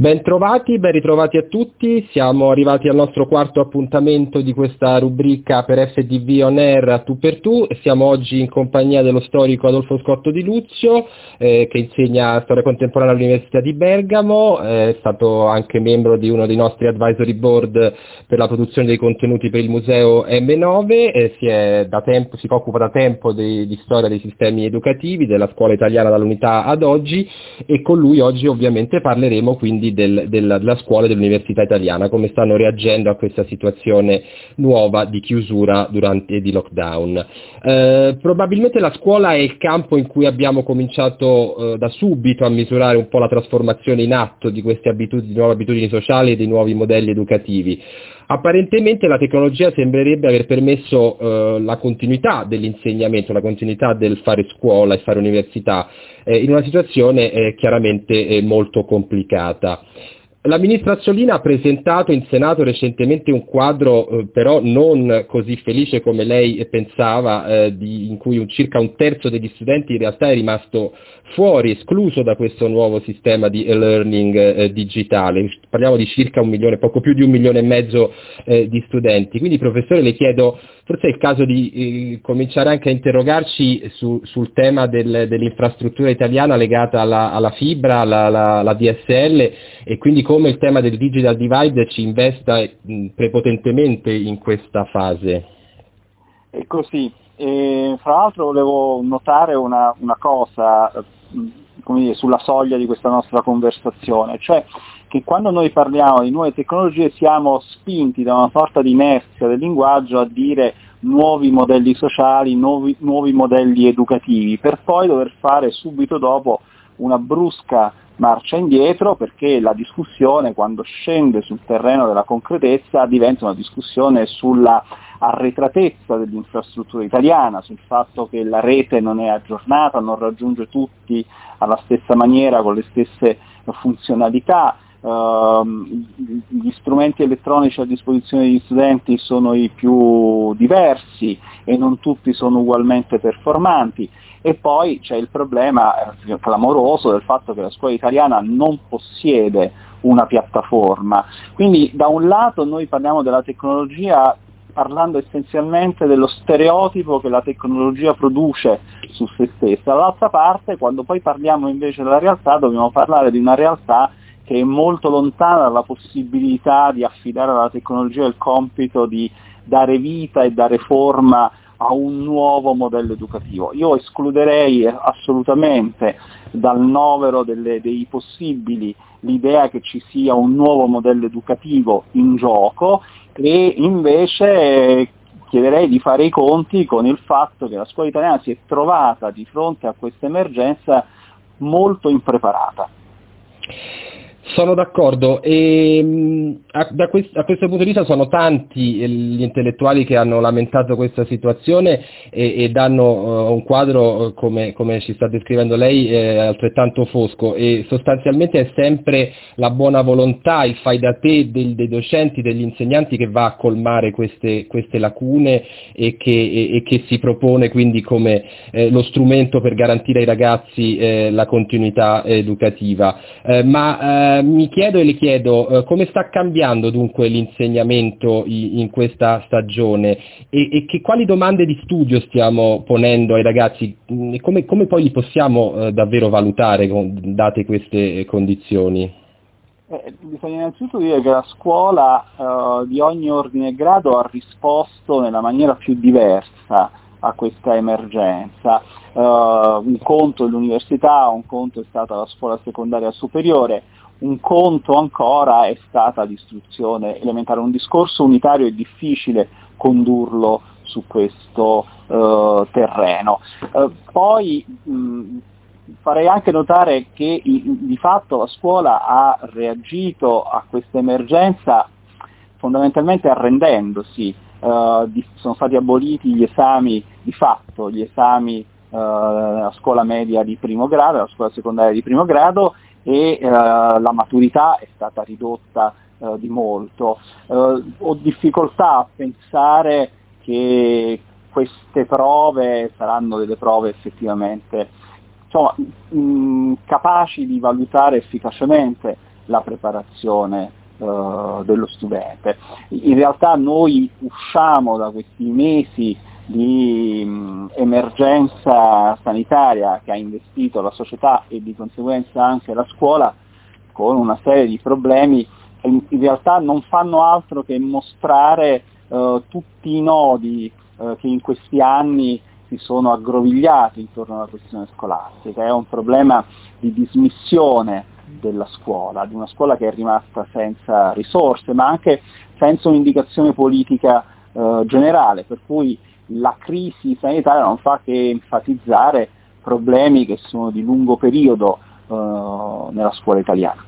Bentrovati, ben ritrovati a tutti, siamo arrivati al nostro quarto appuntamento di questa rubrica per FDV On Air a tu per tu. E siamo oggi in compagnia dello storico Adolfo Scotto di Luzio eh, che insegna storia contemporanea all'Università di Bergamo, è stato anche membro di uno dei nostri advisory board per la produzione dei contenuti per il museo M9 e si, tempo, si occupa da tempo di, di storia dei sistemi educativi della scuola italiana dall'unità ad oggi e con lui oggi ovviamente parleremo quindi del, della, della scuola e dell'università italiana, come stanno reagendo a questa situazione nuova di chiusura durante e di lockdown. Eh, probabilmente la scuola è il campo in cui abbiamo cominciato eh, da subito a misurare un po' la trasformazione in atto di queste abitudini, nuove abitudini sociali e dei nuovi modelli educativi. Apparentemente la tecnologia sembrerebbe aver permesso eh, la continuità dell'insegnamento, la continuità del fare scuola e fare università, eh, in una situazione eh, chiaramente eh, molto complicata. La ministra Azzolina ha presentato in Senato recentemente un quadro eh, però non così felice come lei pensava, eh, di, in cui un, circa un terzo degli studenti in realtà è rimasto fuori, escluso da questo nuovo sistema di e-learning eh, digitale. Parliamo di circa un milione, poco più di un milione e mezzo eh, di studenti. Quindi professore le chiedo, forse è il caso di eh, cominciare anche a interrogarci su, sul tema del, dell'infrastruttura italiana legata alla, alla fibra, alla, alla, alla, DSL e quindi come il tema del digital divide ci investa mh, prepotentemente in questa fase. È così. E, fra l'altro volevo notare una, una cosa dire, sulla soglia di questa nostra conversazione, cioè che quando noi parliamo di nuove tecnologie siamo spinti da una sorta di inerzia del linguaggio a dire nuovi modelli sociali, nuovi, nuovi modelli educativi, per poi dover fare subito dopo una brusca marcia indietro perché la discussione quando scende sul terreno della concretezza diventa una discussione sulla arretratezza dell'infrastruttura italiana, sul fatto che la rete non è aggiornata, non raggiunge tutti alla stessa maniera, con le stesse funzionalità, gli strumenti elettronici a disposizione degli studenti sono i più diversi e non tutti sono ugualmente performanti e poi c'è il problema eh, clamoroso del fatto che la scuola italiana non possiede una piattaforma. Quindi da un lato noi parliamo della tecnologia parlando essenzialmente dello stereotipo che la tecnologia produce su se stessa, dall'altra parte quando poi parliamo invece della realtà dobbiamo parlare di una realtà che è molto lontana dalla possibilità di affidare alla tecnologia il compito di dare vita e dare forma a un nuovo modello educativo. Io escluderei assolutamente dal novero delle, dei possibili l'idea che ci sia un nuovo modello educativo in gioco e invece chiederei di fare i conti con il fatto che la scuola italiana si è trovata di fronte a questa emergenza molto impreparata. Sono d'accordo e mm, a, quest, a, questo punto di vista sono tanti gli intellettuali che hanno lamentato questa situazione e, e danno uh, un quadro, eh, come, come, ci sta descrivendo lei, eh, altrettanto fosco e sostanzialmente è sempre la buona volontà, il fai da te del, dei docenti, degli insegnanti che va a colmare queste, queste lacune e che, e, e che, si propone quindi come eh, lo strumento per garantire ai ragazzi eh, la continuità educativa. Mi chiedo e le chiedo eh, come sta cambiando dunque l'insegnamento in, in questa stagione e, e che, quali domande di studio stiamo ponendo ai ragazzi mm, e come, come poi li possiamo eh, davvero valutare con, date queste condizioni? Eh, bisogna innanzitutto dire che la scuola eh, di ogni ordine e grado ha risposto nella maniera più diversa a questa emergenza. Uh, un conto è l'università, un conto è stata la scuola secondaria superiore, un conto ancora è stata l'istruzione elementare. Un discorso unitario è difficile condurlo su questo uh, terreno. Uh, poi mh, farei anche notare che i, di fatto la scuola ha reagito a questa emergenza fondamentalmente arrendendosi. Uh, di, sono stati aboliti gli esami di fatto, gli esami a scuola media di primo grado, alla scuola secondaria di primo grado e eh, la maturità è stata ridotta eh, di molto. Eh, ho difficoltà a pensare che queste prove saranno delle prove effettivamente insomma, mh, capaci di valutare efficacemente la preparazione uh, dello studente. In realtà noi usciamo da questi mesi di mh, emergenza sanitaria che ha investito la società e di conseguenza anche la scuola con una serie di problemi che in, realtà non fanno altro che mostrare uh, tutti i nodi uh, che in questi anni si sono aggrovigliati intorno alla questione scolastica, è un problema di dismissione della scuola, di una scuola che è rimasta senza risorse, ma anche senza un'indicazione politica eh, generale, per cui la crisi sanitaria non fa che enfatizzare problemi che sono di lungo periodo eh, nella scuola italiana.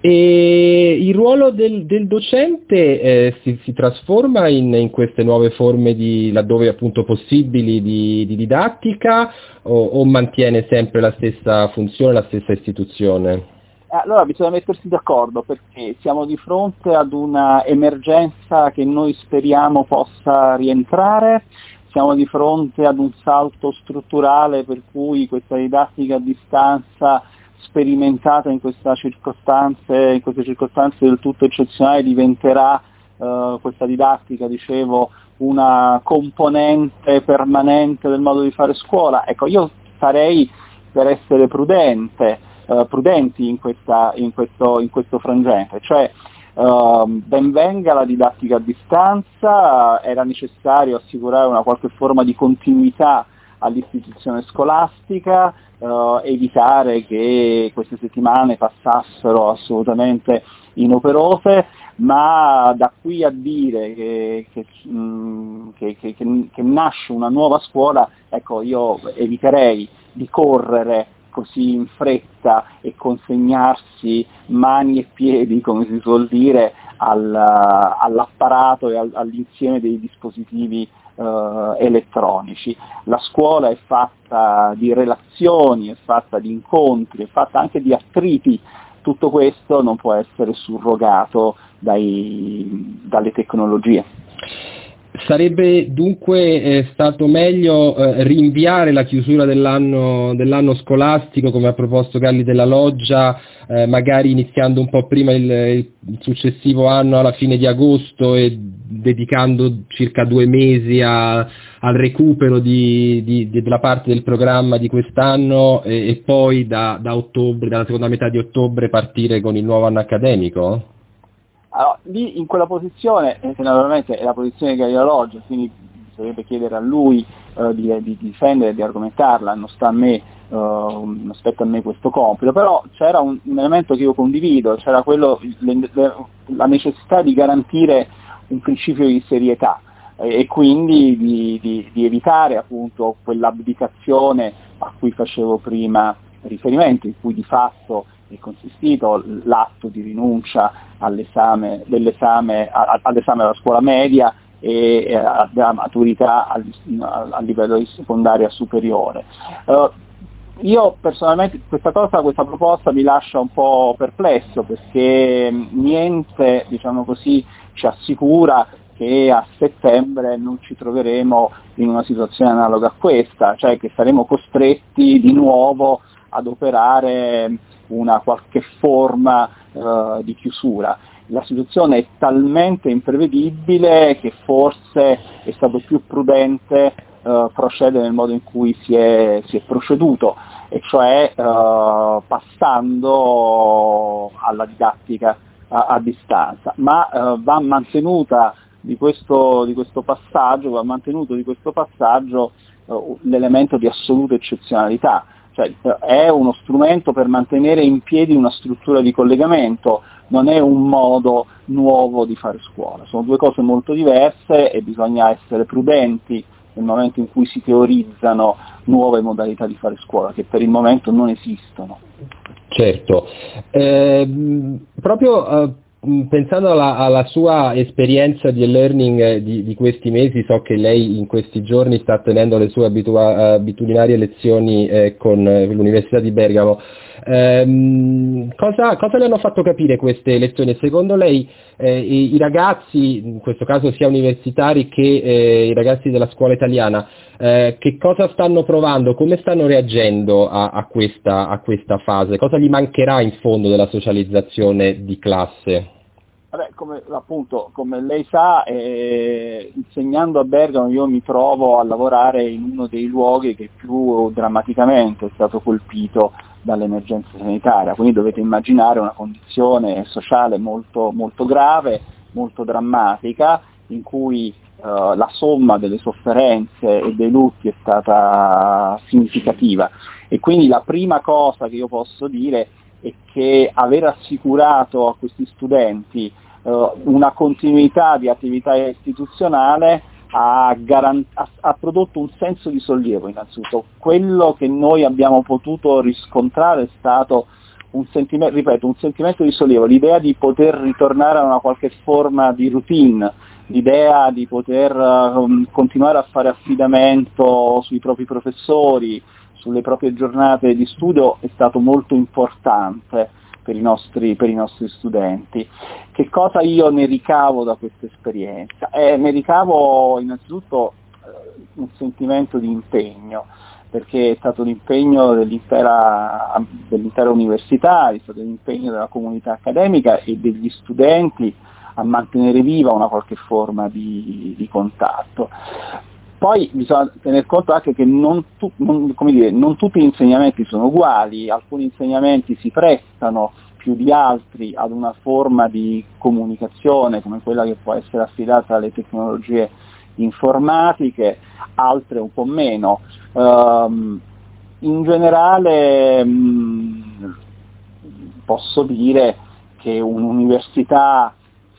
E il ruolo del, del docente eh, si, si, trasforma in, in, queste nuove forme di, laddove appunto possibili di, di didattica o, o, mantiene sempre la stessa funzione, la stessa istituzione? Allora bisogna mettersi d'accordo perché siamo di fronte ad una emergenza che noi speriamo possa rientrare, siamo di fronte ad un salto strutturale per cui questa didattica a distanza sperimentata in, in queste circostanze del tutto eccezionali diventerà eh, questa didattica, dicevo, una componente permanente del modo di fare scuola. Ecco, io farei per essere prudente, eh, prudenti in, questa, in, questo, in, questo, frangente, cioè eh, ben venga la didattica a distanza, era necessario assicurare una qualche forma di continuità all'istituzione scolastica, uh, evitare che queste settimane passassero assolutamente inoperose, ma da qui a dire che, che, mh, che, che, nasce una nuova scuola, ecco, io eviterei di correre così in fretta e consegnarsi mani e piedi, come si suol dire, al, all'apparato e al, all'insieme dei dispositivi eh, elettronici. La scuola è fatta di relazioni, è fatta di incontri, è fatta anche di attriti. Tutto questo non può essere surrogato dai, dalle tecnologie. Sarebbe dunque eh, stato meglio eh, rinviare la chiusura dell'anno, dell'anno, scolastico, come ha proposto Galli della Loggia, eh, magari iniziando un po' prima il, il, successivo anno alla fine di agosto e dedicando circa due mesi a, al recupero di, di, di, della parte del programma di quest'anno e, e poi da, da ottobre, dalla seconda metà di ottobre partire con il nuovo anno accademico? Allora, lì in quella posizione, eh, che naturalmente è la posizione di Galileo Loggia, quindi bisognerebbe chiedere a lui eh, di, di, di, difendere, di argomentarla, non sta a me, eh, non spetta a me questo compito, però c'era un, un elemento che io condivido, c'era quello, le, le, la necessità di garantire un principio di serietà eh, e quindi di, di, di evitare appunto quell'abdicazione a cui facevo prima riferimento, in cui di fatto è consistito l'atto di rinuncia all'esame, all'esame alla scuola media e alla maturità al livello di secondaria superiore. Uh, io personalmente questa cosa, questa proposta mi lascia un po' perplesso perché niente, diciamo così, ci assicura che a settembre non ci troveremo in una situazione analoga a questa, cioè che saremo costretti di nuovo ad operare una qualche forma uh, di chiusura. La situazione è talmente imprevedibile che forse è stato più prudente uh, procedere nel modo in cui si è, si è proceduto, e cioè uh, passando alla didattica a, a distanza, ma va mantenuta di questo, di questo, passaggio, va mantenuto di questo passaggio l'elemento di assoluta eccezionalità cioè, è uno strumento per mantenere in piedi una struttura di collegamento, non è un modo nuovo di fare scuola, sono due cose molto diverse e bisogna essere prudenti nel momento in cui si teorizzano nuove modalità di fare scuola, che per il momento non esistono. Certo, eh, proprio eh, pensando alla, alla, sua esperienza di e-learning eh, di, di, questi mesi, so che lei in questi giorni sta tenendo le sue abitua- abitudinarie lezioni eh, con l'Università di Bergamo. Ehm, cosa, cosa, le hanno fatto capire queste lezioni? Secondo lei eh, i, i, ragazzi, in questo caso sia universitari che eh, i ragazzi della scuola italiana, eh, che cosa stanno provando, come stanno reagendo a, a, questa, a questa fase? Cosa gli mancherà in fondo della socializzazione di classe? Vabbè, come, appunto, come lei sa, eh, insegnando a Bergamo io mi trovo a lavorare in uno dei luoghi che più drammaticamente è stato colpito dall'emergenza sanitaria, quindi dovete immaginare una condizione sociale molto, molto grave, molto drammatica, in cui eh, la somma delle sofferenze e dei lutti è stata significativa. E quindi la prima cosa che io posso dire è che aver assicurato a questi studenti una continuità di attività istituzionale ha, garant- ha, ha, prodotto un senso di sollievo innanzitutto. Quello che noi abbiamo potuto riscontrare è stato un sentimento, ripeto, un sentimento di sollievo, l'idea di poter ritornare a una qualche forma di routine, l'idea di poter um, continuare a fare affidamento sui propri professori, sulle proprie giornate di studio è stato molto importante per i nostri, per i nostri studenti. Che cosa io ne ricavo da questa esperienza? Eh, ne ricavo innanzitutto eh, un sentimento di impegno, perché è stato l'impegno dell'intera, dell'intera università, è stato l'impegno della comunità accademica e degli studenti a mantenere viva una qualche forma di, di contatto. Poi bisogna tener conto anche che non, tu, non, dire, non, tutti gli insegnamenti sono uguali, alcuni insegnamenti si prestano più di altri ad una forma di comunicazione come quella che può essere affidata alle tecnologie informatiche, altre un po' meno. Um, in generale um, posso dire che un'università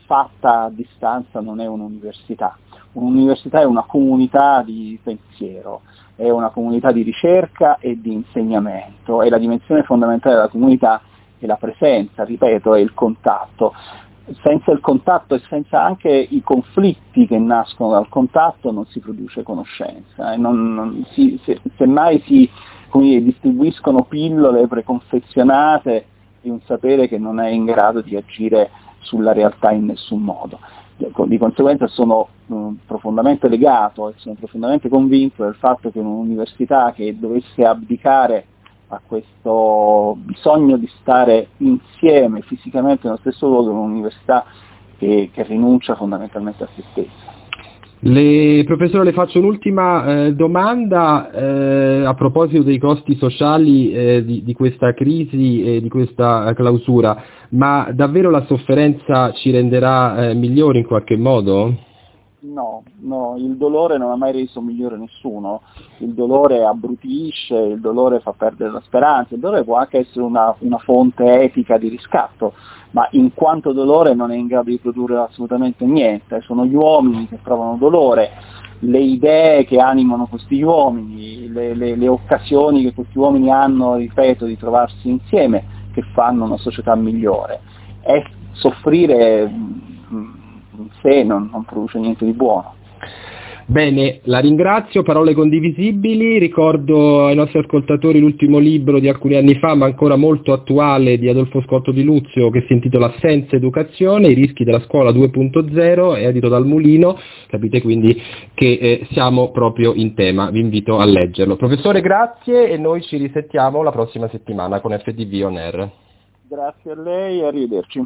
fatta a distanza non è un'università Un'università è una comunità di pensiero, è una comunità di ricerca e di insegnamento e la dimensione fondamentale della comunità è la presenza, ripeto, è il contatto. Senza il contatto e senza anche i conflitti che nascono dal contatto non si produce conoscenza, non, non si, se, semmai si dire, distribuiscono pillole preconfezionate di un sapere che non è in grado di agire sulla realtà in nessun modo di conseguenza sono mh, profondamente legato e sono profondamente convinto del fatto che un'università che dovesse abdicare a questo bisogno di stare insieme fisicamente nello stesso luogo è un'università che, che rinuncia fondamentalmente a se stessa. Le, professore, le faccio un'ultima eh, domanda eh, a proposito dei costi sociali eh, di, di, questa crisi e di questa clausura, ma davvero la sofferenza ci renderà eh, migliori in qualche modo? No, no, il dolore non ha mai reso migliore nessuno, il dolore abbrutisce, il dolore fa perdere la speranza, il dolore può anche essere una, una fonte etica di riscatto, ma in quanto dolore non è in grado di produrre assolutamente niente, sono gli uomini che provano dolore, le idee che animano questi uomini, le, le, le occasioni che questi uomini hanno, ripeto, di trovarsi insieme, che fanno una società migliore. E soffrire in sé non, non produce niente di buono. Bene, la ringrazio, parole condivisibili, ricordo ai nostri ascoltatori l'ultimo libro di alcuni anni fa, ma ancora molto attuale, di Adolfo Scotto di Luzio, che si intitola Senza educazione, i rischi della scuola 2.0, è edito dal Mulino, capite quindi che eh, siamo proprio in tema, vi invito a leggerlo. Professore, grazie e noi ci risettiamo la prossima settimana con FDV On Air. Grazie a lei e arrivederci.